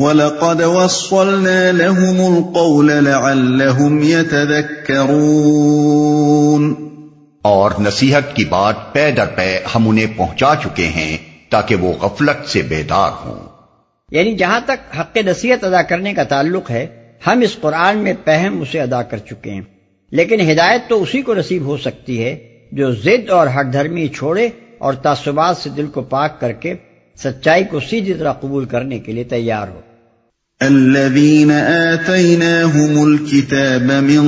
وَلَقَدْ وَصَّلْنَا لَهُمُ الْقَوْلَ لَعَلَّهُمْ يَتَذَكَّرُونَ اور نصیحت کی بات پے در پے ہم انہیں پہنچا چکے ہیں تاکہ وہ غفلت سے بیدار ہوں۔ یعنی جہاں تک حق نصیحت ادا کرنے کا تعلق ہے ہم اس قرآن میں پہم اسے ادا کر چکے ہیں۔ لیکن ہدایت تو اسی کو نصیب ہو سکتی ہے جو ضد اور ہٹ دھرمی چھوڑے اور تعصبات سے دل کو پاک کر کے سچائی کو سیدھی طرح قبول کرنے کے لیے تیار ہو۔ الذين آتيناهم الكتاب من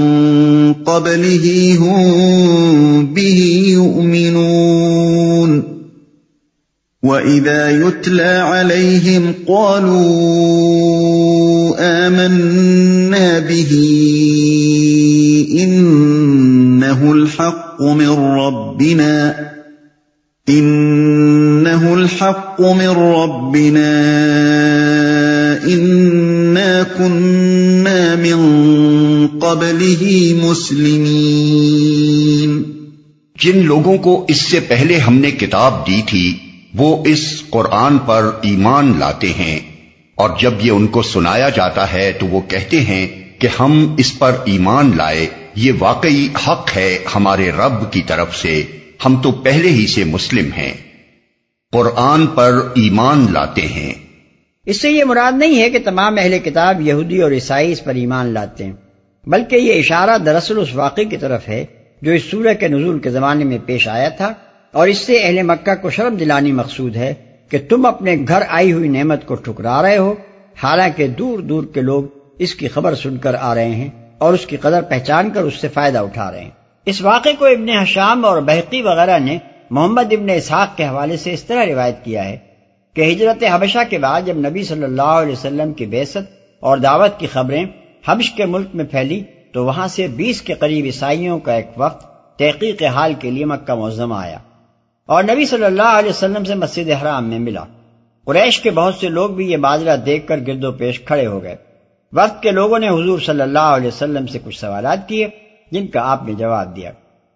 قبله هم به يؤمنون وَإِذَا يُتْلَى عَلَيْهِمْ قَالُوا آمَنَّا بِهِ إِنَّهُ الْحَقُّ مِنْ رَبِّنَا إِنَّهُ الْحَقُّ مِنْ رَبِّنَا إِنَّا كُنَّا مِنْ قَبْلِهِ مُسْلِمِينَ۔ جن لوگوں کو اس سے پہلے ہم نے کتاب دی تھی، وہ اس قرآن پر ایمان لاتے ہیں۔ اور جب یہ ان کو سنایا جاتا ہے، تو وہ کہتے ہیں کہ ہم اس پر ایمان لائے، یہ واقعی حق ہے ہمارے رب کی طرف سے۔ ہم تو پہلے ہی سے مسلم ہیں۔ قرآن پر ایمان لاتے ہیں۔ اس سے یہ مراد نہیں ہے کہ تمام اہل کتاب یہودی اور عیسائی اس پر ایمان لاتے ہیں، بلکہ یہ اشارہ دراصل اس واقعے کی طرف ہے جو اس سورہ کے نزول کے زمانے میں پیش آیا تھا، اور اس سے اہل مکہ کو شرم دلانی مقصود ہے کہ تم اپنے گھر آئی ہوئی نعمت کو ٹھکرا رہے ہو۔ حالانکہ دور دور کے لوگ اس کی خبر سن کر آ رہے ہیں اور اس کی قدر پہچان کر اس سے فائدہ اٹھا رہے ہیں۔ اس واقعے کو ابن حشام اور بحقی وغیرہ نے محمد ابن اسحاق کے حوالے سے اس طرح روایت کیا ہے۔ کہ ہجرت حبشہ کے بعد جب نبی صلی اللہ علیہ وسلم کی بیست اور دعوت کی خبریں حبش کے ملک میں پھیلی تو وہاں سے بیس کے قریب عیسائیوں کا ایک وقت تحقیق حال کے لیے مکہ معظمہ آیا اور نبی صلی اللہ علیہ وسلم سے مسجد حرام میں ملا۔ قریش کے بہت سے لوگ بھی یہ بادلہ دیکھ کر گرد و پیش کھڑے ہو گئے۔ وقت کے لوگوں نے حضور صلی اللہ علیہ وسلم سے کچھ سوالات کیے، جن کا آپ نے جواب دیا۔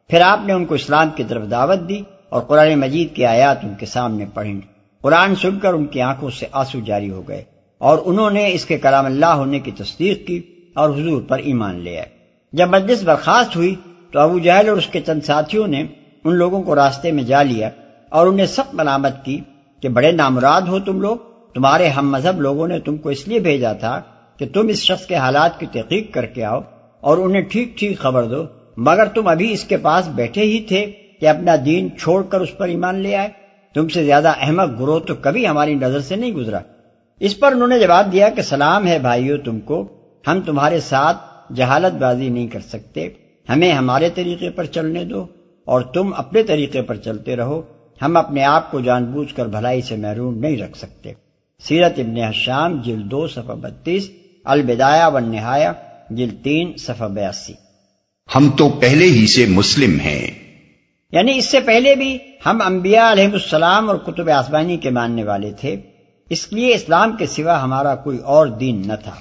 پھر آپ نے ان کو اسلام کی طرف دعوت دی اور قرآن مجید کی آیات ان کے سامنے پڑھیں۔ قرآن سن کر ان کی آنکھوں سے آنسو جاری ہو گئے اور انہوں نے اس کے کلام اللہ ہونے کی تصدیق کی اور حضور پر ایمان لے آئے۔ جب مجلس برخاست ہوئی تو ابو جہل اور اس کے چند ساتھیوں نے ان لوگوں کو راستے میں جا لیا اور انہیں سخت ملامت کی کہ بڑے نامراد ہو تم لوگ، تمہارے ہم مذہب لوگوں نے تم کو اس لیے بھیجا تھا کہ تم اس شخص کے حالات کی تحقیق کر کے آؤ اور انہیں ٹھیک ٹھیک خبر دو، مگر تم ابھی اس کے پاس بیٹھے ہی تھے کہ اپنا دین چھوڑ کر اس پر ایمان لے آئے۔ تم سے زیادہ احمد گروہ تو کبھی ہماری نظر سے نہیں گزرا۔ اس پر انہوں نے جواب دیا کہ سلام ہے بھائیو تم کو ہم تمہارے ساتھ جہالت بازی نہیں کر سکتے ہمیں ہمارے طریقے پر چلنے دو اور تم اپنے طریقے پر چلتے رہو ہم اپنے آپ کو جان بوجھ کر بھلائی سے محروم نہیں رکھ سکتے۔ سیرت ابن حشام جلد دو صفحہ بتیس البدایا و نہایا جل تین صفحہ بیاسی۔ ہم تو پہلے ہی سے مسلم ہیں۔ یعنی اس سے پہلے بھی ہم انبیاء علیہ السلام اور کتب آسمانی کے ماننے والے تھے۔ اس لیے اسلام کے سوا ہمارا کوئی اور دین نہ تھا۔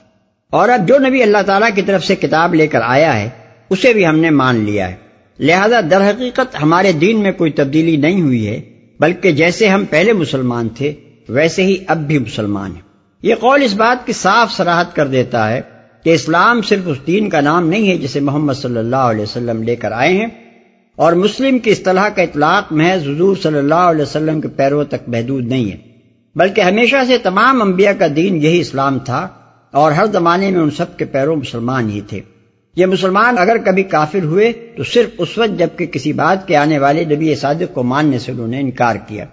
اور اب جو نبی اللہ تعالیٰ کی طرف سے کتاب لے کر آیا ہے، اسے بھی ہم نے مان لیا ہے۔ لہذا در حقیقت ہمارے دین میں کوئی تبدیلی نہیں ہوئی ہے، بلکہ جیسے ہم پہلے مسلمان تھے، ویسے ہی اب بھی مسلمان ہیں۔ یہ قول اس بات کی صاف سراہد کر دیتا ہے کہ اسلام صرف اس دین کا نام نہیں ہے جسے محمد صلی اللہ علیہ وسلم لے کر آئے ہیں اور مسلم کی اصطلاح کا اطلاق محض حضور صلی اللہ علیہ وسلم کے پیروں تک محدود نہیں ہے، بلکہ ہمیشہ سے تمام انبیاء کا دین یہی اسلام تھا اور ہر زمانے میں ان سب کے پیروں مسلمان ہی تھے۔ یہ مسلمان اگر کبھی کافر ہوئے تو صرف اس وقت جبکہ کسی بات کے آنے والے نبی صادق کو ماننے سے انہوں نے انکار کیا۔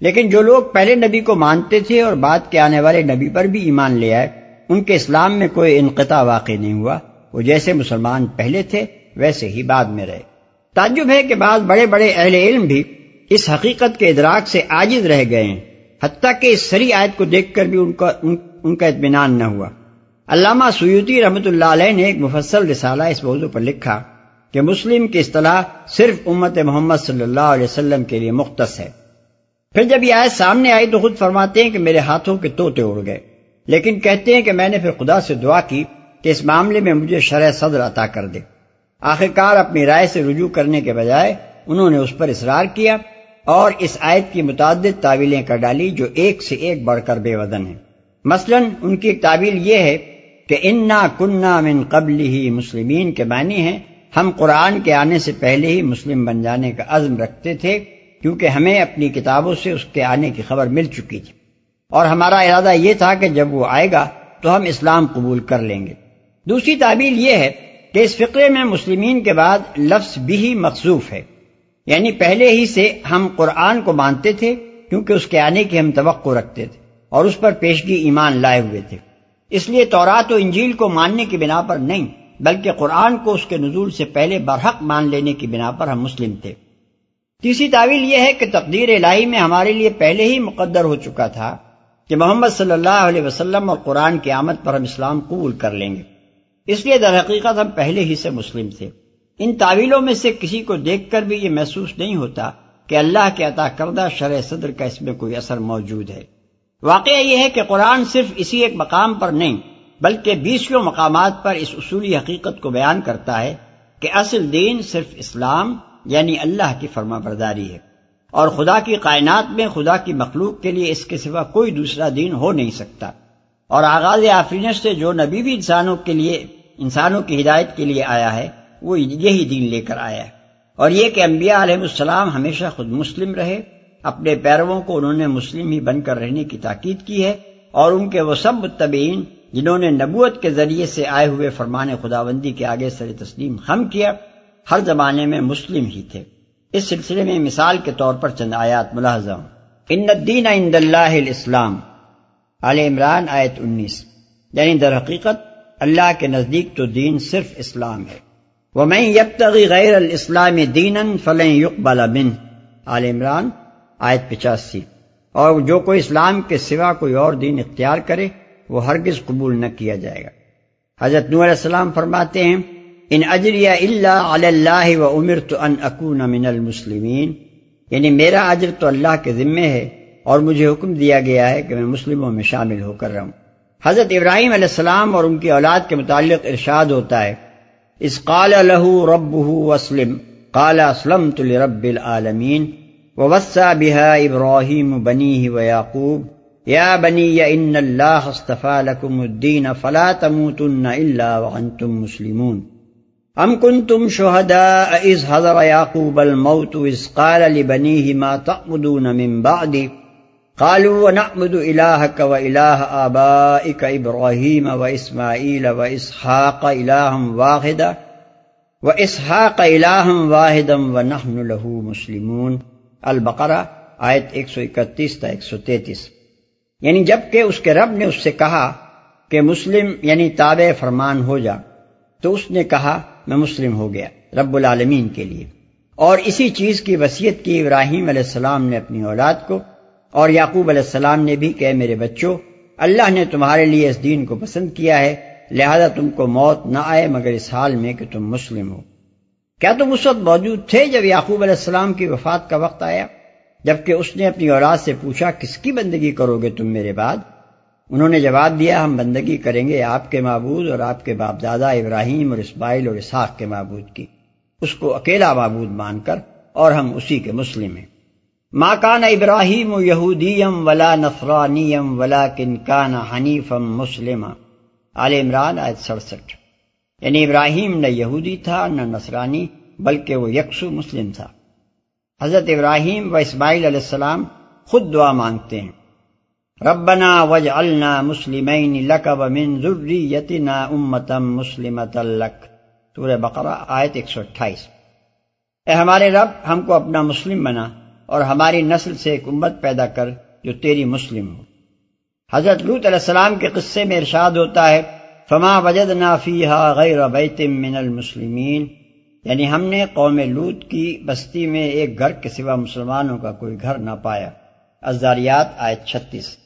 لیکن جو لوگ پہلے نبی کو مانتے تھے اور بعد کے آنے والے نبی پر بھی ایمان لے آئے، ان کے اسلام میں کوئی انقطاع واقع نہیں ہوا۔ وہ جیسے مسلمان پہلے تھے، ویسے ہی بعد میں رہے۔ تعجب ہے کہ بعض بڑے بڑے اہل علم بھی اس حقیقت کے ادراک سے عاجز رہ گئے ہیں، حتیٰ کہ اس سری آیت کو دیکھ کر بھی ان کا ان کا اطمینان نہ ہوا۔ علامہ سیوتی رحمۃ اللہ علیہ نے ایک مفصل رسالہ اس موضوع پر لکھا کہ مسلم کی اصطلاح صرف امت محمد صلی اللہ علیہ وسلم کے لیے مختص ہے۔ پھر جب یہ آیت سامنے آئی تو خود فرماتے ہیں کہ میرے ہاتھوں کے توتے اڑ گئے۔ لیکن کہتے ہیں کہ میں نے پھر خدا سے دعا کی کہ اس معاملے میں مجھے شرح صدر عطا کر دے۔ آخرکار اپنی رائے سے رجوع کرنے کے بجائے انہوں نے اس پر اصرار کیا اور اس آیت کی متعدد تعویلیں کر ڈالی جو ایک سے ایک بڑھ کر بے ودن ہیں۔ مثلا ان کی ایک تعبیر یہ ہے کہ انا کنہ من قبل ہی مسلمین کے معنی ہیں، ہم قرآن کے آنے سے پہلے ہی مسلم بن جانے کا عزم رکھتے تھے کیونکہ ہمیں اپنی کتابوں سے اس کے آنے کی خبر مل چکی تھی۔ اور ہمارا ارادہ یہ تھا کہ جب وہ آئے گا تو ہم اسلام قبول کر لیں گے۔ دوسری تعبیر یہ ہے کہ اس فقرے میں مسلمین کے بعد لفظ بھی مخصوف ہے۔ یعنی پہلے ہی سے ہم قرآن کو مانتے تھے، کیونکہ اس کے آنے کی ہم توقع رکھتے تھے اور اس پر پیشگی ایمان لائے ہوئے تھے۔ اس لیے تورات و انجیل کو ماننے کی بنا پر نہیں، بلکہ قرآن کو اس کے نزول سے پہلے برحق مان لینے کی بنا پر ہم مسلم تھے۔ تیسری تعویل یہ ہے کہ تقدیر الہی میں ہمارے لیے پہلے ہی مقدر ہو چکا تھا کہ محمد صلی اللہ علیہ وسلم اور قرآن کی آمد پر ہم اسلام قبول کر لیں گے۔ اس لیے در حقیقت ہم پہلے ہی سے مسلم تھے۔ ان تعویلوں میں سے کسی کو دیکھ کر بھی یہ محسوس نہیں ہوتا کہ اللہ کے عطا کردہ شرح صدر کا اس میں کوئی اثر موجود ہے۔ واقعہ یہ ہے کہ قرآن صرف اسی ایک مقام پر نہیں، بلکہ بیسوں مقامات پر اس اصولی حقیقت کو بیان کرتا ہے کہ اصل دین صرف اسلام یعنی اللہ کی فرما برداری ہے۔ اور خدا کی کائنات میں خدا کی مخلوق کے لیے اس کے سوا کوئی دوسرا دین ہو نہیں سکتا۔ اور آغاز آفرینش سے جو نبی بھی انسانوں کے لیے انسانوں کی ہدایت کے لیے آیا ہے، وہ یہی دین لے کر آیا ہے۔ اور یہ کہ انبیاء علیہ السلام ہمیشہ خود مسلم رہے، اپنے پیرووں کو انہوں نے مسلم ہی بن کر رہنے کی تاکید کی ہے، اور ان کے وہ سب متبعین جنہوں نے نبوت کے ذریعے سے آئے ہوئے فرمان خداوندی کے آگے سر تسلیم خم کیا، ہر زمانے میں مسلم ہی تھے۔ اس سلسلے میں مثال کے طور پر چند آیات ملاحظہ ہوں۔ ان الدین عند اللہ الاسلام عال عمران آیت انیس یعنی در حقیقت اللہ کے نزدیک تو دین صرف اسلام ہے۔ وہ میں یبتغی غیر الاسلام دین فلیں یقبل بن عال عمران، آیت پچاسی۔ اور جو کوئی اسلام کے سوا کوئی اور دین اختیار کرے، وہ ہرگز قبول نہ کیا جائے گا۔ حضرت نور علیہ السلام فرماتے ہیں، ان اجریہ اللہ اللہ و عمر تو ان اکون من المسلمین یعنی میرا اجر تو اللہ کے ذمے ہے اور مجھے حکم دیا گیا ہے کہ میں مسلموں میں شامل ہو کر رہوں۔ حضرت ابراہیم علیہ السلام اور ان کی اولاد کے متعلق ارشاد ہوتا ہے۔ اس قال لہو رب اسلم قال اسلم رب العالمین ووسا بها ابراہیم بنی و یعقوب یا بنی ان اللہ اصطفى لكم الدین فلا تموتن الا وانتم مسلمون۔ ام کنتم شهداء اذ حضر یعقوب الموت، اذ قال لبنیه ما تعبدون من بعد قالوا ونعبد الهك واله آبائك ابراہیم و اسماعیل و اسحاق واحدا و اسحاق واحدا ونحن له مسلمون۔ البقرہ آیت 131 تا 133 یعنی جبکہ اس کے رب نے اس سے کہا کہ مسلم یعنی تابع فرمان ہو جا، تو اس نے کہا میں مسلم ہو گیا رب العالمین کے لیے۔ اور اسی چیز کی وسیعت کی ابراہیم علیہ السلام نے اپنی اولاد کو اور یعقوب علیہ السلام نے بھی کہ میرے بچوں، اللہ نے تمہارے لیے اس دین کو پسند کیا ہے، لہذا تم کو موت نہ آئے، مگر اس حال میں کہ تم مسلم ہو۔ کیا تم اس وقت موجود تھے جب یعقوب علیہ السلام کی وفات کا وقت آیا؟ جبکہ اس نے اپنی اولاد سے پوچھا، کس کی بندگی کرو گے تم میرے بعد؟ انہوں نے جواب دیا، ہم بندگی کریں گے آپ کے معبود اور آپ کے باپ دادا ابراہیم اور اسماعیل اور اسحاق کے معبود کی۔ اس کو اکیلا معبود مان کر، اور ہم اسی کے مسلم ہیں۔ ماں کان ابراہیم یہودیم ولا نفرانیم ولا کن کان حنیفم مسلم عال عمران آج سڑسٹھ. یعنی ابراہیم نہ یہودی تھا نہ نصرانی، بلکہ وہ یکسو مسلم تھا. حضرت ابراہیم و اسماعیل علیہ السلام خود دعا مانگتے ہیں. ربنا وج النا مسلم امتم مسلمت الک سورہ بقرہ آیت ایک سو اٹھائیس. اے ہمارے رب، ہم کو اپنا مسلم بنا اور ہماری نسل سے ایک امت پیدا کر جو تیری مسلم ہو۔ حضرت لوت علیہ السلام کے قصے میں ارشاد ہوتا ہے، فما وجد نافیہ غیر بیت من المسلمین یعنی ہم نے قوم لوت کی بستی میں ایک گھر کے سوا مسلمانوں کا کوئی گھر نہ پایا۔ ازاریات آئے چھتیس۔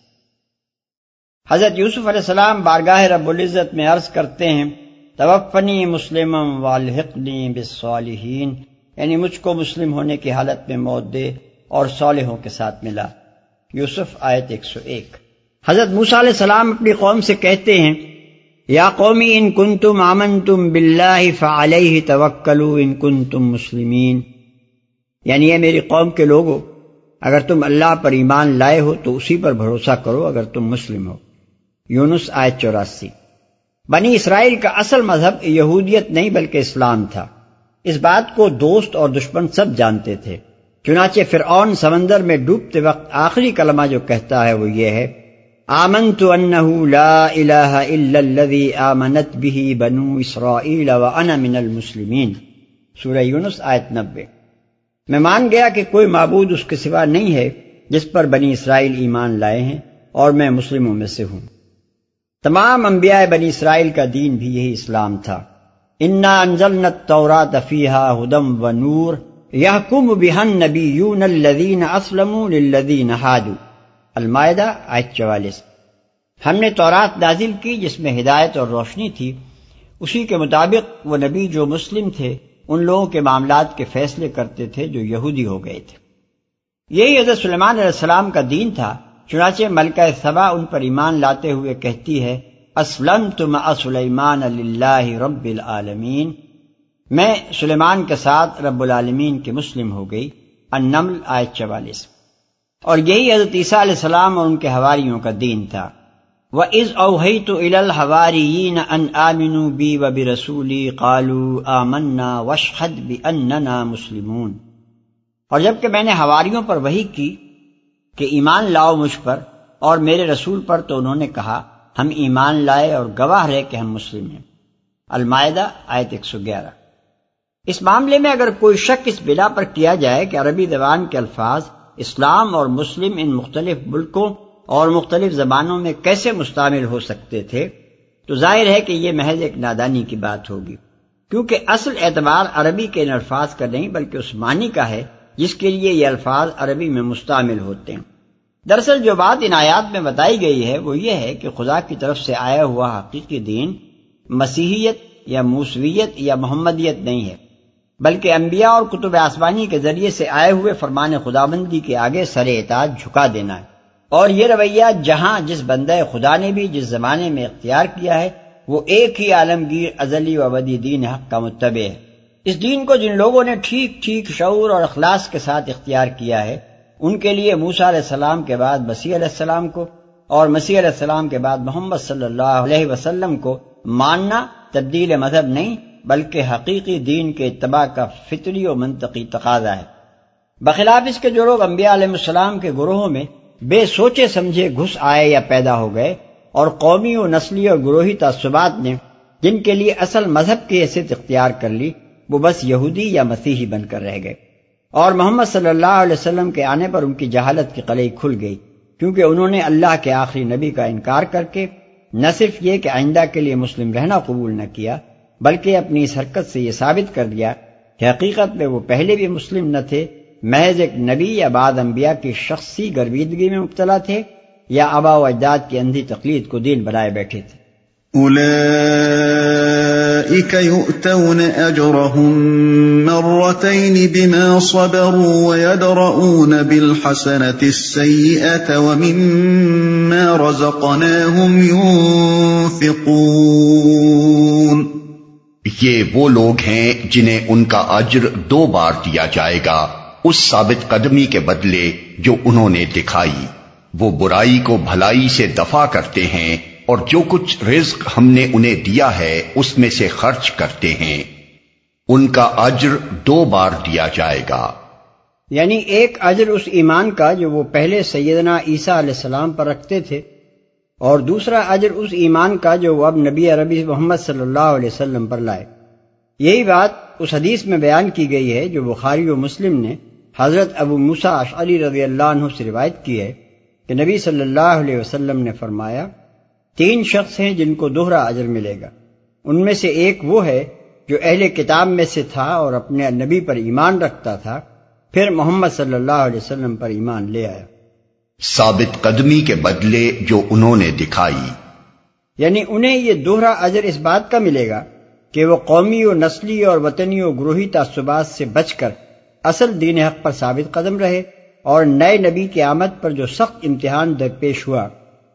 حضرت یوسف علیہ السلام بارگاہ رب العزت میں عرض کرتے ہیں، توفنی مسلم والحقنی بالصالحین۔ یعنی مجھ کو مسلم ہونے کی حالت میں موت دے۔ اور صالحوں کے ساتھ ملا۔ یوسف آیت ایک سو ایک۔ حضرت موسیٰ علیہ السلام اپنی قوم سے کہتے ہیں، یا قومی ان کن تم آمن تم بلّہ فعلیہ توکلو ان کن تم مسلمین۔ یعنی یہ میری قوم کے لوگوں اگر تم اللہ پر ایمان لائے ہو تو اسی پر بھروسہ کرو اگر تم مسلم ہو۔ یونس آیت چوراسی۔ بنی اسرائیل کا اصل مذہب یہودیت نہیں بلکہ اسلام تھا۔ اس بات کو دوست اور دشمن سب جانتے تھے۔ چنانچہ فرعون سمندر میں ڈوبتے وقت آخری کلمہ جو کہتا ہے وہ یہ ہے، آمنت انه لا الہ الا الذي آمنت به بنو اسرائیل وانا من المسلمین۔ سورہ یونس آیت نبے۔ میں مان گیا کہ کوئی معبود اس کے سوا نہیں ہے جس پر بنی اسرائیل ایمان لائے ہیں اور میں مسلموں میں سے ہوں۔ تمام انبیاء بنی اسرائیل کا دین بھی یہی اسلام تھا۔ انا انزلنا التورات فیہا ہدم و نور۔ یحکم بہن نبیون الذین اسلموا للذین حادو المائدہ، آیت چوالیس. ہم نے تورات نازل کی جس میں ہدایت اور روشنی تھی. اسی کے مطابق وہ نبی جو مسلم تھے، ان لوگوں کے معاملات کے فیصلے کرتے تھے جو یہودی ہو گئے تھے. یہی حضرت سلیمان علیہ السلام کا دین تھا، چنانچہ ملکہ سبا ان پر ایمان لاتے ہوئے کہتی ہے اسلم تم سلیمان اللہ رب العالمین. میں سلیمان کے ساتھ رب العالمین کے مسلم ہو گئی، النمل، آیت چوالیس۔ اور یہی حضرت عیسیٰ علیہ السلام اور ان کے حواریوں کا دین تھا۔ وہ از اوہی تو الحواری ان آمنو بی و بی رسولی قالو آمنا وشحد بھی اننا مسلمون۔ اور جبکہ میں نے ہواریوں پر وہی کی کہ ایمان لاؤ مجھ پر اور میرے رسول پر، تو انہوں نے کہا، ہم ایمان لائے اور گواہ رہے کہ ہم مسلم ہیں۔ المائدہ، آیت ایک سو گیارہ۔ اس معاملے میں اگر کوئی شک اس بنا پر کیا جائے کہ عربی زبان کے الفاظ اسلام اور مسلم ان مختلف ملکوں اور مختلف زبانوں میں کیسے مستعمل ہو سکتے تھے، تو ظاہر ہے کہ یہ محض ایک نادانی کی بات ہوگی۔ کیونکہ اصل اعتبار عربی کے ان الفاظ کا نہیں، بلکہ اس معنی کا ہے، جس کے لیے یہ الفاظ عربی میں مستعمل ہوتے ہیں۔ دراصل جو بات ان آیات میں بتائی گئی ہے، وہ یہ ہے کہ خدا کی طرف سے آیا ہوا حقیقی دین مسیحیت یا موسویت یا محمدیت نہیں ہے۔ بلکہ انبیاء اور کتب آسمانی کے ذریعے سے آئے ہوئے فرمان خداوندی کے آگے سر اعتاد جھکا دینا ہے۔ اور یہ رویہ جہاں جس بندہ خدا نے بھی جس زمانے میں اختیار کیا ہے، وہ ایک ہی عالمگیر، ازلی و ابدی دین حق کا متبع ہے۔ اس دین کو جن لوگوں نے ٹھیک ٹھیک شعور اور اخلاص کے ساتھ اختیار کیا ہے، ان کے لیے موسا علیہ السلام کے بعد مسیح علیہ السلام کو اور مسیح علیہ السلام کے بعد محمد صلی اللہ علیہ وسلم کو ماننا تبدیل مذہب نہیں بلکہ حقیقی دین کے اتباع کا فطری و منطقی تقاضا ہے۔ بخلاف اس کے جو لوگ انبیاء علیہ السلام کے گروہوں میں بے سوچے سمجھے گھس آئے یا پیدا ہو گئے اور قومی و نسلی اور گروہی تعصبات نے جن کے لیے اصل مذہب کی حیثیت اختیار کر لی، وہ بس یہودی یا مسیحی بن کر رہ گئے۔ اور محمد صلی اللہ علیہ وسلم کے آنے پر ان کی جہالت کی قلعی کھل گئی، کیونکہ انہوں نے اللہ کے آخری نبی کا انکار کر کے نہ صرف یہ کہ آئندہ کے لیے مسلم رہنا قبول نہ کیا بلکہ اپنی اس حرکت سے یہ ثابت کر دیا کہ حقیقت میں وہ پہلے بھی مسلم نہ تھے، محض ایک نبی یا بعد انبیاء کی شخصی گرویدگی میں مبتلا تھے یا آبا و اجداد کی اندھی تقلید کو دین بنائے بیٹھے تھے۔ يؤتون مرتين بما صبروا ويدرؤون ومما رزقناهم ينفقون یہ وہ لوگ ہیں جنہیں ان کا اجر دو بار دیا جائے گا، اس ثابت قدمی کے بدلے جو انہوں نے دکھائی۔ وہ برائی کو بھلائی سے دفع کرتے ہیں اور جو کچھ رزق ہم نے انہیں دیا ہے، اس میں سے خرچ کرتے ہیں۔ ان کا اجر دو بار دیا جائے گا۔ یعنی ایک اجر اس ایمان کا جو وہ پہلے سیدنا عیسیٰ علیہ السلام پر رکھتے تھے۔ اور دوسرا اجر اس ایمان کا جو وہ اب نبی عربی محمد صلی اللہ علیہ وسلم پر لائے۔ یہی بات اس حدیث میں بیان کی گئی ہے جو بخاری و مسلم نے حضرت ابو مسا علی رضی اللہ عنہ سے روایت کی ہے کہ نبی صلی اللہ علیہ وسلم نے فرمایا، تین شخص ہیں جن کو دوہرا اجر ملے گا۔ ان میں سے ایک وہ ہے جو اہل کتاب میں سے تھا اور اپنے نبی پر ایمان رکھتا تھا، پھر محمد صلی اللہ علیہ وسلم پر ایمان لے آیا۔ ثابت قدمی کے بدلے جو انہوں نے دکھائی۔ یعنی انہیں یہ دوہرا اجر اس بات کا ملے گا کہ وہ قومی و نسلی اور وطنی و گروہی تعصبات سے بچ کر اصل دین حق پر ثابت قدم رہے اور نئے نبی کی آمد پر جو سخت امتحان درپیش ہوا،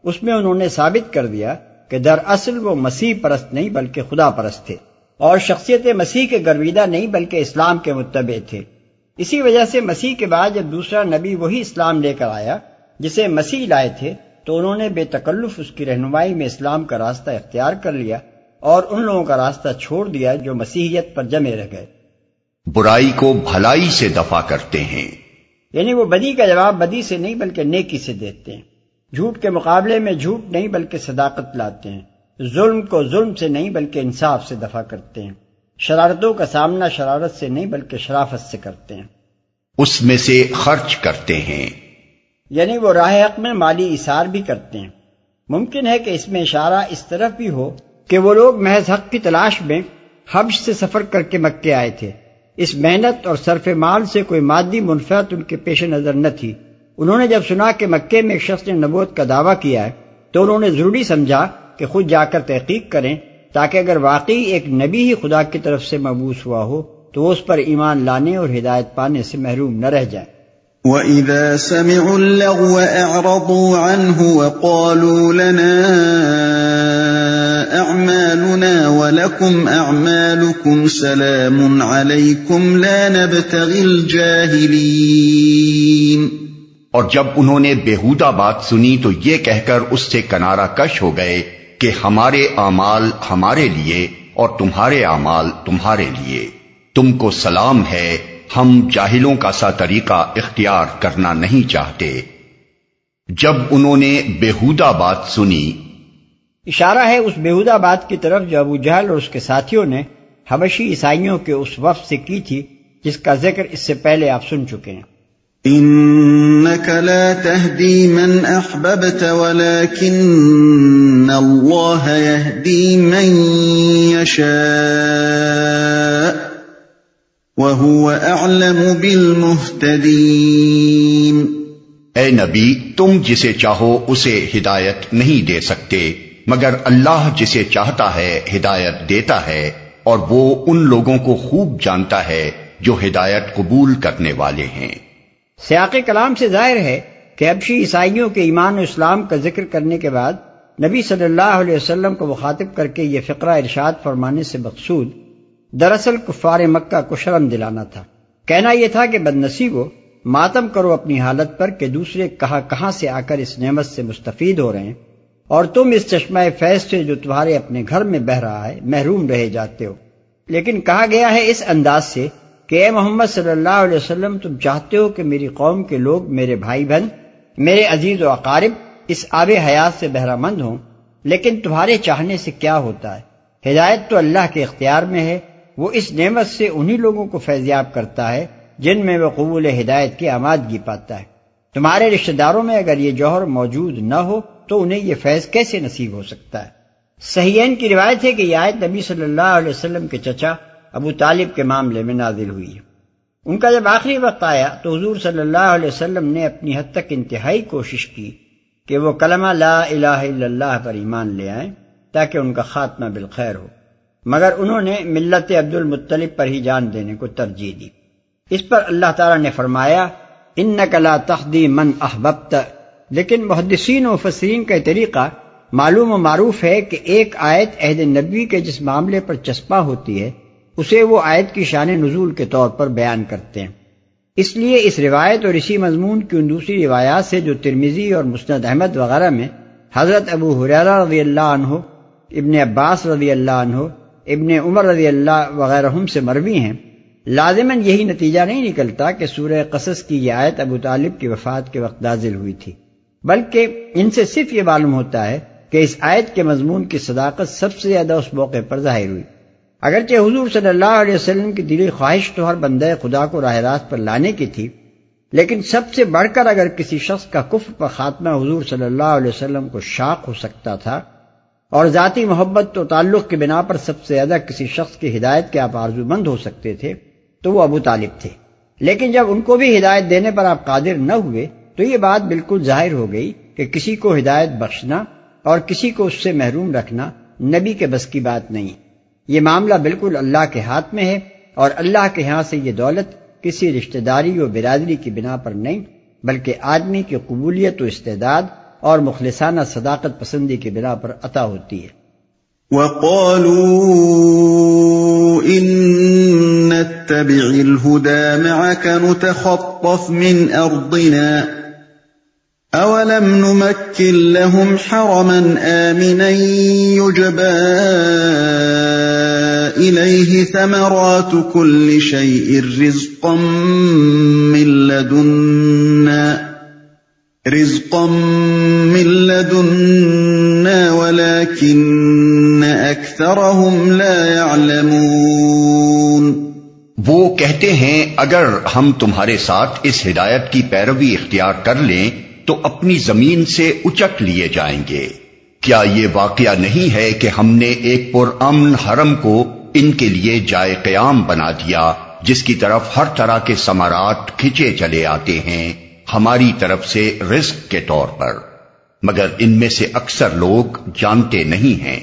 اس میں انہوں نے ثابت کر دیا کہ در اصل وہ مسیح پرست نہیں بلکہ خدا پرست تھے اور شخصیت مسیح کے گرویدہ نہیں بلکہ اسلام کے متبع تھے۔ اسی وجہ سے مسیح کے بعد جب دوسرا نبی وہی اسلام لے کر آیا جسے مسیح لائے تھے تو انہوں نے بے تکلف اس کی رہنمائی میں اسلام کا راستہ اختیار کر لیا اور ان لوگوں کا راستہ چھوڑ دیا جو مسیحیت پر جمے رہ گئے۔ برائی کو بھلائی سے دفع کرتے ہیں۔ یعنی وہ بدی کا جواب بدی سے نہیں بلکہ نیکی سے دیتے ہیں۔ جھوٹ کے مقابلے میں جھوٹ نہیں بلکہ صداقت لاتے ہیں۔ ظلم کو ظلم سے نہیں بلکہ انصاف سے دفع کرتے ہیں۔ شرارتوں کا سامنا شرارت سے نہیں بلکہ شرافت سے کرتے ہیں۔ اس میں سے خرچ کرتے ہیں۔ یعنی وہ راہ حق میں مالی اثار بھی کرتے ہیں۔ ممکن ہے کہ اس میں اشارہ اس طرف بھی ہو کہ وہ لوگ محض حق کی تلاش میں حبش سے سفر کر کے مکے آئے تھے۔ اس محنت اور صرف مال سے کوئی مادی منفعت ان کے پیش نظر نہ تھی۔ انہوں نے جب سنا کہ مکے میں ایک شخص نے نبوت کا دعویٰ کیا ہے، تو انہوں نے ضروری سمجھا کہ خود جا کر تحقیق کریں تاکہ اگر واقعی ایک نبی ہی خدا کی طرف سے مبوس ہوا ہو، تو اس پر ایمان لانے اور ہدایت پانے سے محروم نہ رہ جائے وَإِذَا سَمِعُوا اللَّغْوَ أَعْرَضُوا عَنْهُ وَقَالُوا لَنَا أَعْمَالُنَا وَلَكُمْ أَعْمَالُكُمْ سَلَامٌ عَلَيْكُمْ لَا نَبْتَغِي الْجَاهِلِينَ اور جب انہوں نے بےحودہ بات سنی تو یہ کہہ کر اس سے کنارہ کش ہو گئے کہ ہمارے اعمال ہمارے لیے اور تمہارے اعمال تمہارے لیے۔ تم کو سلام ہے ہم جاہلوں کا سا طریقہ اختیار کرنا نہیں چاہتے۔ جب انہوں نے بےحودہ بات سنی۔ اشارہ ہے اس بےحودہ بات کی طرف جو ابو جہل اور اس کے ساتھیوں نے حبشی عیسائیوں کے اس وفد سے کی تھی جس کا ذکر اس سے پہلے آپ سن چکے ہیں۔ انك لا تهدي من احببت ولكن الله يهدي من يشاء وهو اعلم بالمهتدين۔ اے نبی تم جسے چاہو اسے ہدایت نہیں دے سکتے مگر اللہ جسے چاہتا ہے ہدایت دیتا ہے اور وہ ان لوگوں کو خوب جانتا ہے جو ہدایت قبول کرنے والے ہیں۔ سیاق کلام سے ظاہر ہے کہ ابشی عیسائیوں کے ایمان و اسلام کا ذکر کرنے کے بعد نبی صلی اللہ علیہ وسلم کو مخاطب کر کے یہ فقرہ ارشاد فرمانے سے مقصود دراصل کفار مکہ کو شرم دلانا تھا۔ کہنا یہ تھا کہ بد نصیبو ماتم کرو اپنی حالت پر کہ دوسرے کہاں کہاں سے آ کر اس نعمت سے مستفید ہو رہے ہیں۔ اور تم اس چشمہ فیض سے جو تمہارے اپنے گھر میں بہ رہا ہے، محروم رہے جاتے ہو۔ لیکن کہا گیا ہے اس انداز سے کہ اے محمد صلی اللہ علیہ وسلم، تم چاہتے ہو کہ میری قوم کے لوگ میرے بھائی بہن، میرے عزیز و اقارب اس آب حیات سے بہرہ مند ہوں، لیکن تمہارے چاہنے سے کیا ہوتا ہے؟ ہدایت تو اللہ کے اختیار میں ہے وہ اس نعمت سے انہی لوگوں کو فیضیاب کرتا ہے جن میں وہ قبول ہدایت کی آمادگی پاتا ہے۔ تمہارے رشتہ داروں میں اگر یہ جوہر موجود نہ ہو تو انہیں یہ فیض کیسے نصیب ہو سکتا ہے؟ صحیحین کی روایت ہے کہ یہ آیت نبی صلی اللہ علیہ وسلم کے چچا ابو طالب کے معاملے میں نازل ہوئی ہے۔ ان کا جب آخری وقت آیا تو حضور صلی اللہ علیہ وسلم نے اپنی حد تک انتہائی کوشش کی کہ وہ کلمہ لا الہ الا اللہ پر ایمان لے آئیں تاکہ ان کا خاتمہ بالخیر ہو۔ مگر انہوں نے ملت عبد المطلب پر ہی جان دینے کو ترجیح دی۔ اس پر اللہ تعالی نے فرمایا ان لا تخدی من احببت لیکن محدثین و فسرین کا طریقہ معلوم و معروف ہے کہ ایک آیت عہد نبی کے جس معاملے پر چسپاں ہوتی ہے، اسے وہ آیت کی شان نزول کے طور پر بیان کرتے ہیں۔ اس لیے اس روایت اور اسی مضمون کی ان دوسری روایات سے جو ترمیزی اور مسند احمد وغیرہ میں حضرت ابو حریرہ رضی اللہ عنہ، ابن عباس رضی اللہ عنہ ابن عمر رضی اللہ وغیرہ سے مروی ہیں۔ لازماً یہی نتیجہ نہیں نکلتا کہ سورہ قصص کی یہ آیت ابو طالب کی وفات کے وقت نازل ہوئی تھی۔ بلکہ ان سے صرف یہ معلوم ہوتا ہے کہ اس آیت کے مضمون کی صداقت سب سے زیادہ اس موقع پر ظاہر ہوئی۔ اگرچہ حضور صلی اللہ علیہ وسلم کی دلی خواہش تو ہر بندہ خدا کو راہ راست پر لانے کی تھی، لیکن سب سے بڑھ کر اگر کسی شخص کا کفر پر خاتمہ حضور صلی اللہ علیہ وسلم کو شاق ہو سکتا تھا اور ذاتی محبت تو تعلق کی بنا پر سب سے زیادہ کسی شخص کی ہدایت کے آپ آرزو مند ہو سکتے تھے، تو وہ ابو طالب تھے۔ لیکن جب ان کو بھی ہدایت دینے پر آپ قادر نہ ہوئے، تو یہ بات بالکل ظاہر ہو گئی کہ کسی کو ہدایت بخشنا اور کسی کو اس سے محروم رکھنا نبی کے بس کی بات نہیں۔ یہ معاملہ بالکل اللہ کے ہاتھ میں ہے اور اللہ کے ہاں سے یہ دولت کسی رشتہ داری و برادری کی بنا پر نہیں، بلکہ آدمی کی قبولیت و استعداد اور مخلصانہ صداقت پسندی کی بنا پر عطا ہوتی ہے۔ وقالوا ان نتبع الهدى معك نتخطف من ارضنا أَوَلَمْ نُمَكِّن لَّهُمْ حَرَمًا آمِنًا يُجْبَىٰ إِلَيْهِ ثَمَرَاتُ كُلِّ شَيْءٍ رِّزْقًا مِّن لَّدُنَّا۔ رِزْقًا مِّن لَّدُنَّا وَلَٰكِنَّ أَكْثَرَهُمْ لَا يَعْلَمُونَ وہ کہتے ہیں، اگر ہم تمہارے ساتھ اس ہدایت کی پیروی اختیار کر لیں، تو اپنی زمین سے اچک لیے جائیں گے۔ کیا یہ واقعہ نہیں ہے کہ ہم نے ایک پر امن حرم کو ان کے لیے جائے قیام بنا دیا، جس کی طرف ہر طرح کے سمارات کھچے چلے آتے ہیں؟ ہماری طرف سے رزق کے طور پر، مگر ان میں سے اکثر لوگ جانتے نہیں ہیں۔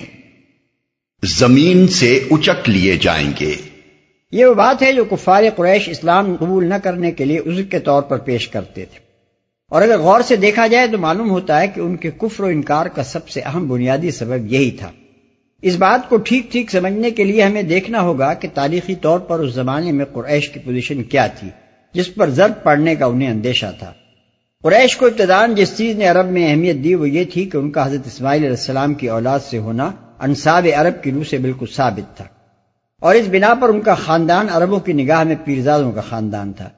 زمین سے اچک لیے جائیں گے۔ یہ وہ بات ہے جو کفار قریش اسلام قبول نہ کرنے کے لیے عزر کے طور پر پیش کرتے تھے۔ اور اگر غور سے دیکھا جائے تو معلوم ہوتا ہے کہ ان کے کفر و انکار کا سب سے اہم بنیادی سبب یہی تھا۔ اس بات کو ٹھیک ٹھیک سمجھنے کے لیے ہمیں دیکھنا ہوگا کہ تاریخی طور پر اس زمانے میں قریش کی پوزیشن کیا تھی۔ جس پر ضرب پڑنے کا انہیں اندیشہ تھا۔ قریش کو ابتدان جس چیز نے عرب میں اہمیت دی وہ یہ تھی کہ ان کا حضرت اسماعیل علیہ السلام کی اولاد سے ہونا انصاب عرب کی روح سے بالکل ثابت تھا۔ اور اس بنا پر ان کا خاندان عربوں کی نگاہ میں پیرزادوں کا خاندان تھا۔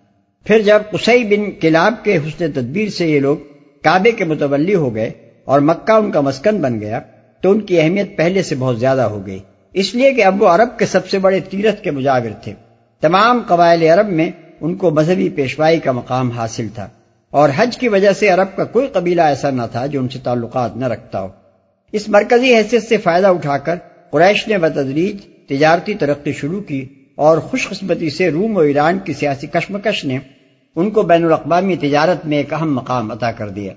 پھر جب قسئی بن کلاب کے حسن تدبیر سے یہ لوگ کعبے کے متولی ہو گئے اور مکہ ان کا مسکن بن گیا تو ان کی اہمیت پہلے سے بہت زیادہ ہو گئی۔ اس لیے کہ اب وہ عرب کے سب سے بڑے تیرتھ کے مجاور تھے۔ تمام قبائل عرب میں ان کو مذہبی پیشوائی کا مقام حاصل تھا اور حج کی وجہ سے عرب کا کوئی قبیلہ ایسا نہ تھا جو ان سے تعلقات نہ رکھتا ہو۔ اس مرکزی حیثیت سے فائدہ اٹھا کر قریش نے بتدریج تجارتی ترقی شروع کی اور خوش قسمتی سے روم و ایران کی سیاسی کشمکش نے ان کو بین الاقوامی تجارت میں ایک اہم مقام عطا کر دیا۔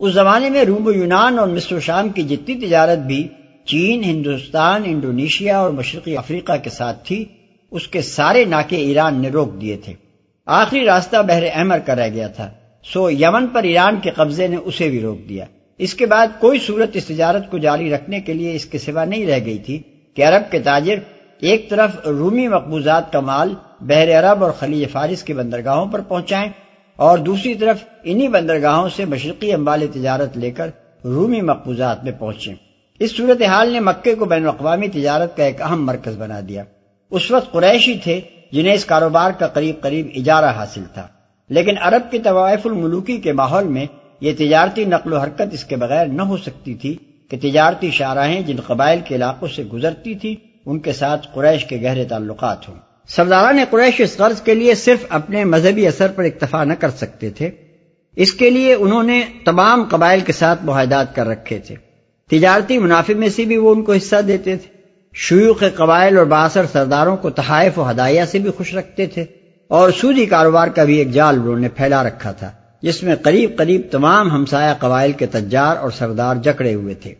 اس زمانے میں روم و یونان اور مصر و شام کی جتنی تجارت بھی چین، ہندوستان، انڈونیشیا اور مشرقی افریقہ کے ساتھ تھی، اس کے سارے ناکے ایران نے روک دیے تھے۔ آخری راستہ بحر احمر کا رہ گیا تھا۔ سو یمن پر ایران کے قبضے نے اسے بھی روک دیا۔ اس کے بعد کوئی صورت اس تجارت کو جاری رکھنے کے لیے اس کے سوا نہیں رہ گئی تھی کہ عرب کے تاجر ایک طرف رومی مقبوضات کا مال بحر عرب اور خلیج فارس کے بندرگاہوں پر پہنچائیں اور دوسری طرف انہی بندرگاہوں سے مشرقی امبال تجارت لے کر رومی مقبوضات میں پہنچے اس صورتحال نے مکے کو بین الاقوامی تجارت کا ایک اہم مرکز بنا دیا۔ اس وقت قریشی تھے جنہیں اس کاروبار کا قریب قریب اجارہ حاصل تھا۔ لیکن عرب کی طوائف الملوکی کے ماحول میں یہ تجارتی نقل و حرکت اس کے بغیر نہ ہو سکتی تھی کہ تجارتی شاہراہیں جن قبائل کے علاقوں سے گزرتی تھی، ان کے ساتھ قریش کے گہرے تعلقات ہوں۔ سرداران قریش اس قرض کے لیے صرف اپنے مذہبی اثر پر اکتفا نہ کر سکتے تھے۔ اس کے لیے انہوں نے تمام قبائل کے ساتھ معاہدات کر رکھے تھے۔ تجارتی منافع میں سے بھی وہ ان کو حصہ دیتے تھے۔ شیوخ قبائل اور باثر سرداروں کو تحائف و ہدایہ سے بھی خوش رکھتے تھے اور سودی کاروبار کا بھی ایک جال انہوں نے پھیلا رکھا تھا، جس میں قریب قریب تمام ہمسایہ قبائل کے تجار اور سردار جکڑے ہوئے تھے۔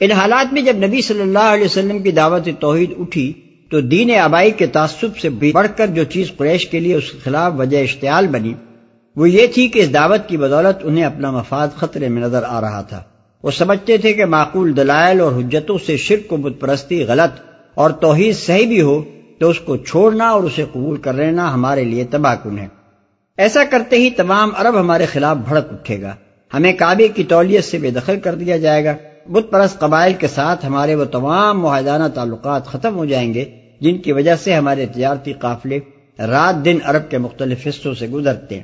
ان حالات میں جب نبی صلی اللہ علیہ وسلم کی دعوت توحید اٹھی، تو دین آبائی کے تعصب سے بڑھ کر جو چیز قریش کے لیے اس کے خلاف وجہ اشتعال بنی، وہ یہ تھی کہ اس دعوت کی بدولت انہیں اپنا مفاد خطرے میں نظر آ رہا تھا۔ وہ سمجھتے تھے کہ معقول دلائل اور حجتوں سے شرک و بت پرستی غلط اور توحید صحیح بھی ہو تو اس کو چھوڑنا اور اسے قبول کر لینا ہمارے لیے تباہ کن ہے۔ ایسا کرتے ہی تمام عرب ہمارے خلاف بھڑک اٹھے گا۔ ہمیں کعبے کی تولیت سے بے دخل کر دیا جائے گا۔ بت پرست قبائل کے ساتھ ہمارے وہ تمام معاہدانہ تعلقات ختم ہو جائیں گے جن کی وجہ سے ہمارے تجارتی قافلے رات دن عرب کے مختلف حصوں سے گزرتے ہیں۔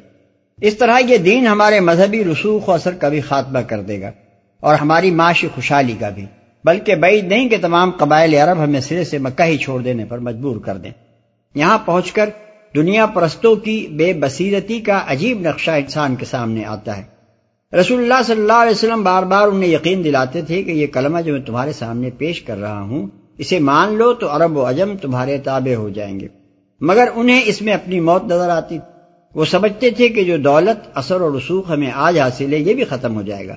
اس طرح یہ دین ہمارے مذہبی رسوخ و اثر کا بھی خاتمہ کر دے گا۔ اور ہماری معاشی خوشحالی کا بھی۔ بلکہ بعید نہیں کہ تمام قبائل عرب ہمیں سرے سے مکہ ہی چھوڑ دینے پر مجبور کر دیں۔ یہاں پہنچ کر دنیا پرستوں کی بے بصیرتی کا عجیب نقشہ انسان کے سامنے آتا ہے۔ رسول اللہ صلی اللہ علیہ وسلم بار بار انہیں یقین دلاتے تھے کہ یہ کلمہ جو میں تمہارے سامنے پیش کر رہا ہوں، اسے مان لو تو عرب و عجم تمہارے تابع ہو جائیں گے۔ مگر انہیں اس میں اپنی موت نظر آتی۔ وہ سمجھتے تھے کہ جو دولت، اثر اور رسوخ ہمیں آج حاصل ہے، یہ بھی ختم ہو جائے گا۔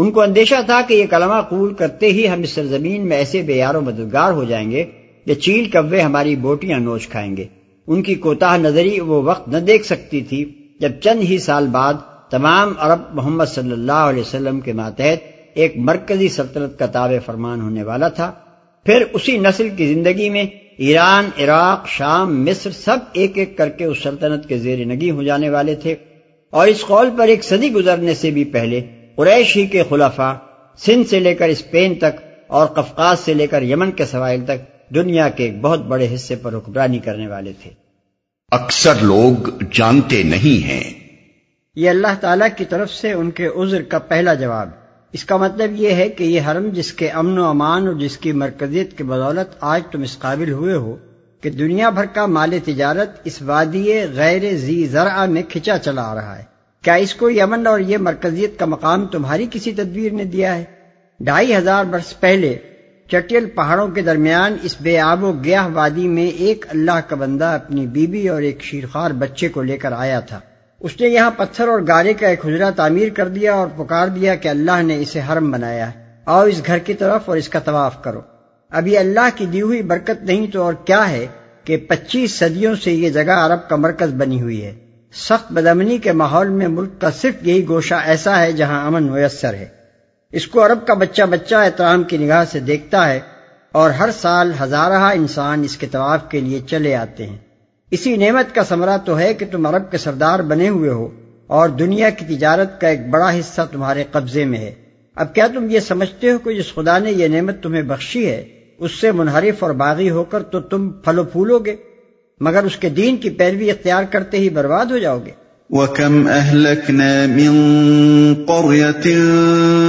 ان کو اندیشہ تھا کہ یہ کلمہ قبول کرتے ہی ہم اس سرزمین میں ایسے بے یار و مددگار ہو جائیں گے کہ چیل کبے ہماری بوٹیاں نوچ کھائیں گے۔ ان کی کوتاہ نظری وہ وقت نہ دیکھ سکتی تھی جب چند ہی سال بعد تمام عرب محمد صلی اللہ علیہ وسلم کے ماتحت ایک مرکزی سلطنت کا تابع فرمان ہونے والا تھا۔ پھر اسی نسل کی زندگی میں ایران، عراق، شام، مصر سب ایک ایک کر کے اس سلطنت کے زیر نگی ہو جانے والے تھے۔ اور اس قول پر ایک صدی گزرنے سے بھی پہلے قریش ہی کے خلافہ سندھ سے لے کر اسپین تک اور قفقاز سے لے کر یمن کے سوائل تک دنیا کے ایک بہت بڑے حصے پر حکمرانی کرنے والے تھے۔ اکثر لوگ جانتے نہیں ہیں۔ یہ اللہ تعالیٰ کی طرف سے ان کے عذر کا پہلا جواب۔ اس کا مطلب یہ ہے کہ یہ حرم جس کے امن و امان اور جس کی مرکزیت کی بدولت آج تم اس قابل ہوئے ہو کہ دنیا بھر کا مال تجارت اس وادی غیر زی زرع میں کھچا چلا آ رہا ہے۔ کیا اس کو یمن اور یہ مرکزیت کا مقام تمہاری کسی تدبیر نے دیا ہے؟ ڈھائی ہزار برس پہلے چٹیل پہاڑوں کے درمیان اس بے آب و گیاہ وادی میں ایک اللہ کا بندہ اپنی بیوی اور ایک شیرخوار بچے کو لے کر آیا تھا۔ اس نے یہاں پتھر اور گارے کا ایک حجرہ تعمیر کر دیا اور پکار دیا کہ اللہ نے اسے حرم بنایا ہے۔ آؤ اس گھر کی طرف اور اس کا طواف کرو۔ ابھی اللہ کی دی ہوئی برکت نہیں تو اور کیا ہے کہ پچیس صدیوں سے یہ جگہ عرب کا مرکز بنی ہوئی ہے۔ سخت بدمنی کے ماحول میں ملک کا صرف یہی گوشہ ایسا ہے جہاں امن میسر ہے۔ اس کو عرب کا بچہ بچہ احترام کی نگاہ سے دیکھتا ہے اور ہر سال ہزارہ انسان اس کے طواف کے لیے چلے آتے ہیں۔ اسی نعمت کا ثمرہ تو ہے کہ تم عرب کے سردار بنے ہوئے ہو اور دنیا کی تجارت کا ایک بڑا حصہ تمہارے قبضے میں ہے۔ اب کیا تم یہ سمجھتے ہو کہ جس خدا نے یہ نعمت تمہیں بخشی ہے، اس سے منحرف اور باغی ہو کر تو تم پھلو پھولو گے؟ مگر اس کے دین کی پیروی اختیار کرتے ہی برباد ہو جاؤ گے۔ وَكَمْ أَهْلَكْنَا مِن قَرْيَةٍ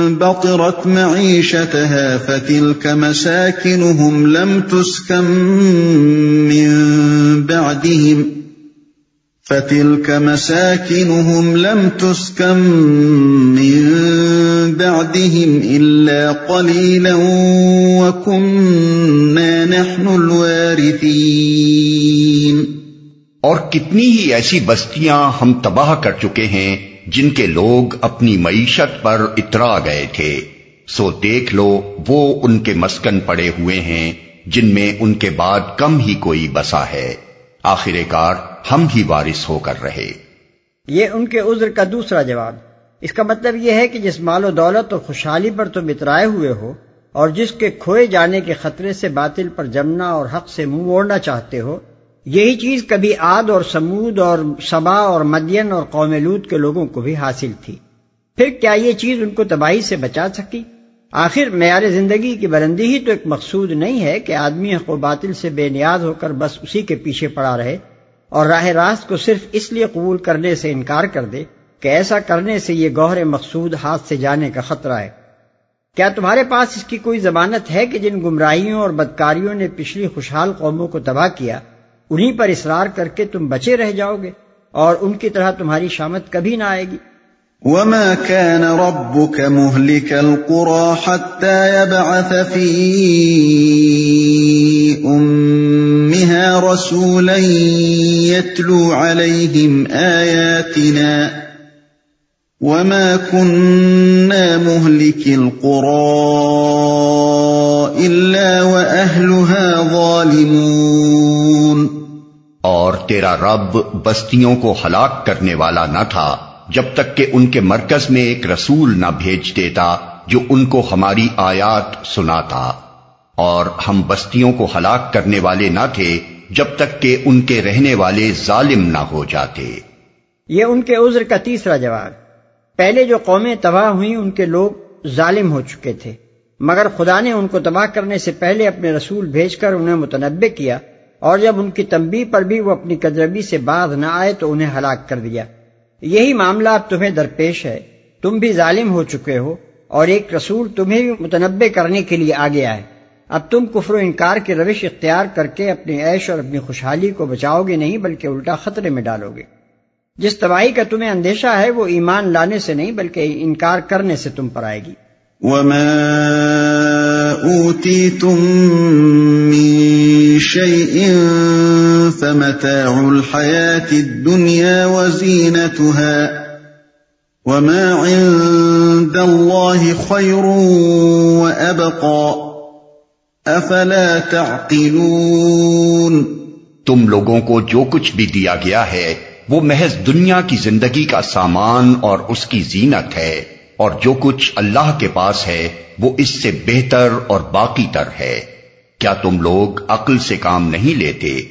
بَطِرَتْ مَعِيشَتَهَا فَتِلْكَ مَسَاكِنُهُمْ لَمْ تُسْكَمْ مِن بَعْدِهِمْ فتلك مساكنهم لم تسكن من بعدهم إلا قليلا وكنا نحن الوارثين. اور کتنی ہی ایسی بستیاں ہم تباہ کر چکے ہیں جن کے لوگ اپنی معیشت پر اترا گئے تھے۔ سو دیکھ لو، وہ ان کے مسکن پڑے ہوئے ہیں جن میں ان کے بعد کم ہی کوئی بسا ہے۔ آخر کار ہم ہی وارث ہو کر رہے۔ یہ ان کے عذر کا دوسرا جواب۔ اس کا مطلب یہ ہے کہ جس مال و دولت اور خوشحالی پر تم اترائے ہوئے ہو اور جس کے کھوئے جانے کے خطرے سے باطل پر جمنا اور حق سے منہ موڑنا چاہتے ہو، یہی چیز کبھی آد اور سمود اور سبا اور مدین اور قوم لود کے لوگوں کو بھی حاصل تھی۔ پھر کیا یہ چیز ان کو تباہی سے بچا سکی؟ آخر معیار زندگی کی بلندی ہی تو ایک مقصود نہیں ہے کہ آدمی حق و باطل سے بے نیاز ہو کر بس اسی کے پیچھے پڑا رہے۔ اور راہ راست کو صرف اس لیے قبول کرنے سے انکار کر دے کہ ایسا کرنے سے یہ گوہر مقصود ہاتھ سے جانے کا خطرہ ہے۔ کیا تمہارے پاس اس کی کوئی ضمانت ہے کہ جن گمراہیوں اور بدکاریوں نے پچھلی خوشحال قوموں کو تباہ کیا انہیں پر اصرار کر کے تم بچے رہ جاؤ گے اور ان کی طرح تمہاری شامت کبھی نہ آئے گی؟ وما كان ربك مهلك القرى حتى يبعث في أمها رسولا يتلو عليهم آياتنا وما كنا مهلك القرى إلا وأهلها ظالمون اور تیرا رب بستیوں کو ہلاک کرنے والا نہ تھا جب تک کہ ان کے مرکز میں ایک رسول نہ بھیج دیتا جو ان کو ہماری آیات سناتا اور ہم بستیوں کو ہلاک کرنے والے نہ تھے جب تک کہ ان کے رہنے والے ظالم نہ ہو جاتے۔ یہ ان کے عذر کا تیسرا جواب۔ پہلے جو قومیں تباہ ہوئیں، ان کے لوگ ظالم ہو چکے تھے۔ مگر خدا نے ان کو تباہ کرنے سے پہلے اپنے رسول بھیج کر انہیں متنبع کیا۔ اور جب ان کی تنبیہ پر بھی وہ اپنی کجربی سے باز نہ آئے، تو انہیں ہلاک کر دیا۔ یہی معاملہ اب تمہیں درپیش ہے۔ تم بھی ظالم ہو چکے ہو، اور ایک رسول تمہیں بھی متنبع کرنے کے لیے آ گیا ہے اب تم کفر و انکار کی روش اختیار کر کے اپنی عیش اور اپنی خوشحالی کو بچاؤ گے نہیں، بلکہ الٹا خطرے میں ڈالو گے۔ جس تباہی کا تمہیں اندیشہ ہے، وہ ایمان لانے سے نہیں، بلکہ انکار کرنے سے تم پر آئے گی۔ وما شيء فمتاع الحياة الدنيا وزينتها وما عند الله خير وأبقى افلا تعقلون تم لوگوں کو جو کچھ بھی دیا گیا ہے، وہ محض دنیا کی زندگی کا سامان اور اس کی زینت ہے، اور جو کچھ اللہ کے پاس ہے، وہ اس سے بہتر اور باقی تر ہے۔ کیا تم لوگ عقل سے کام نہیں لیتے؟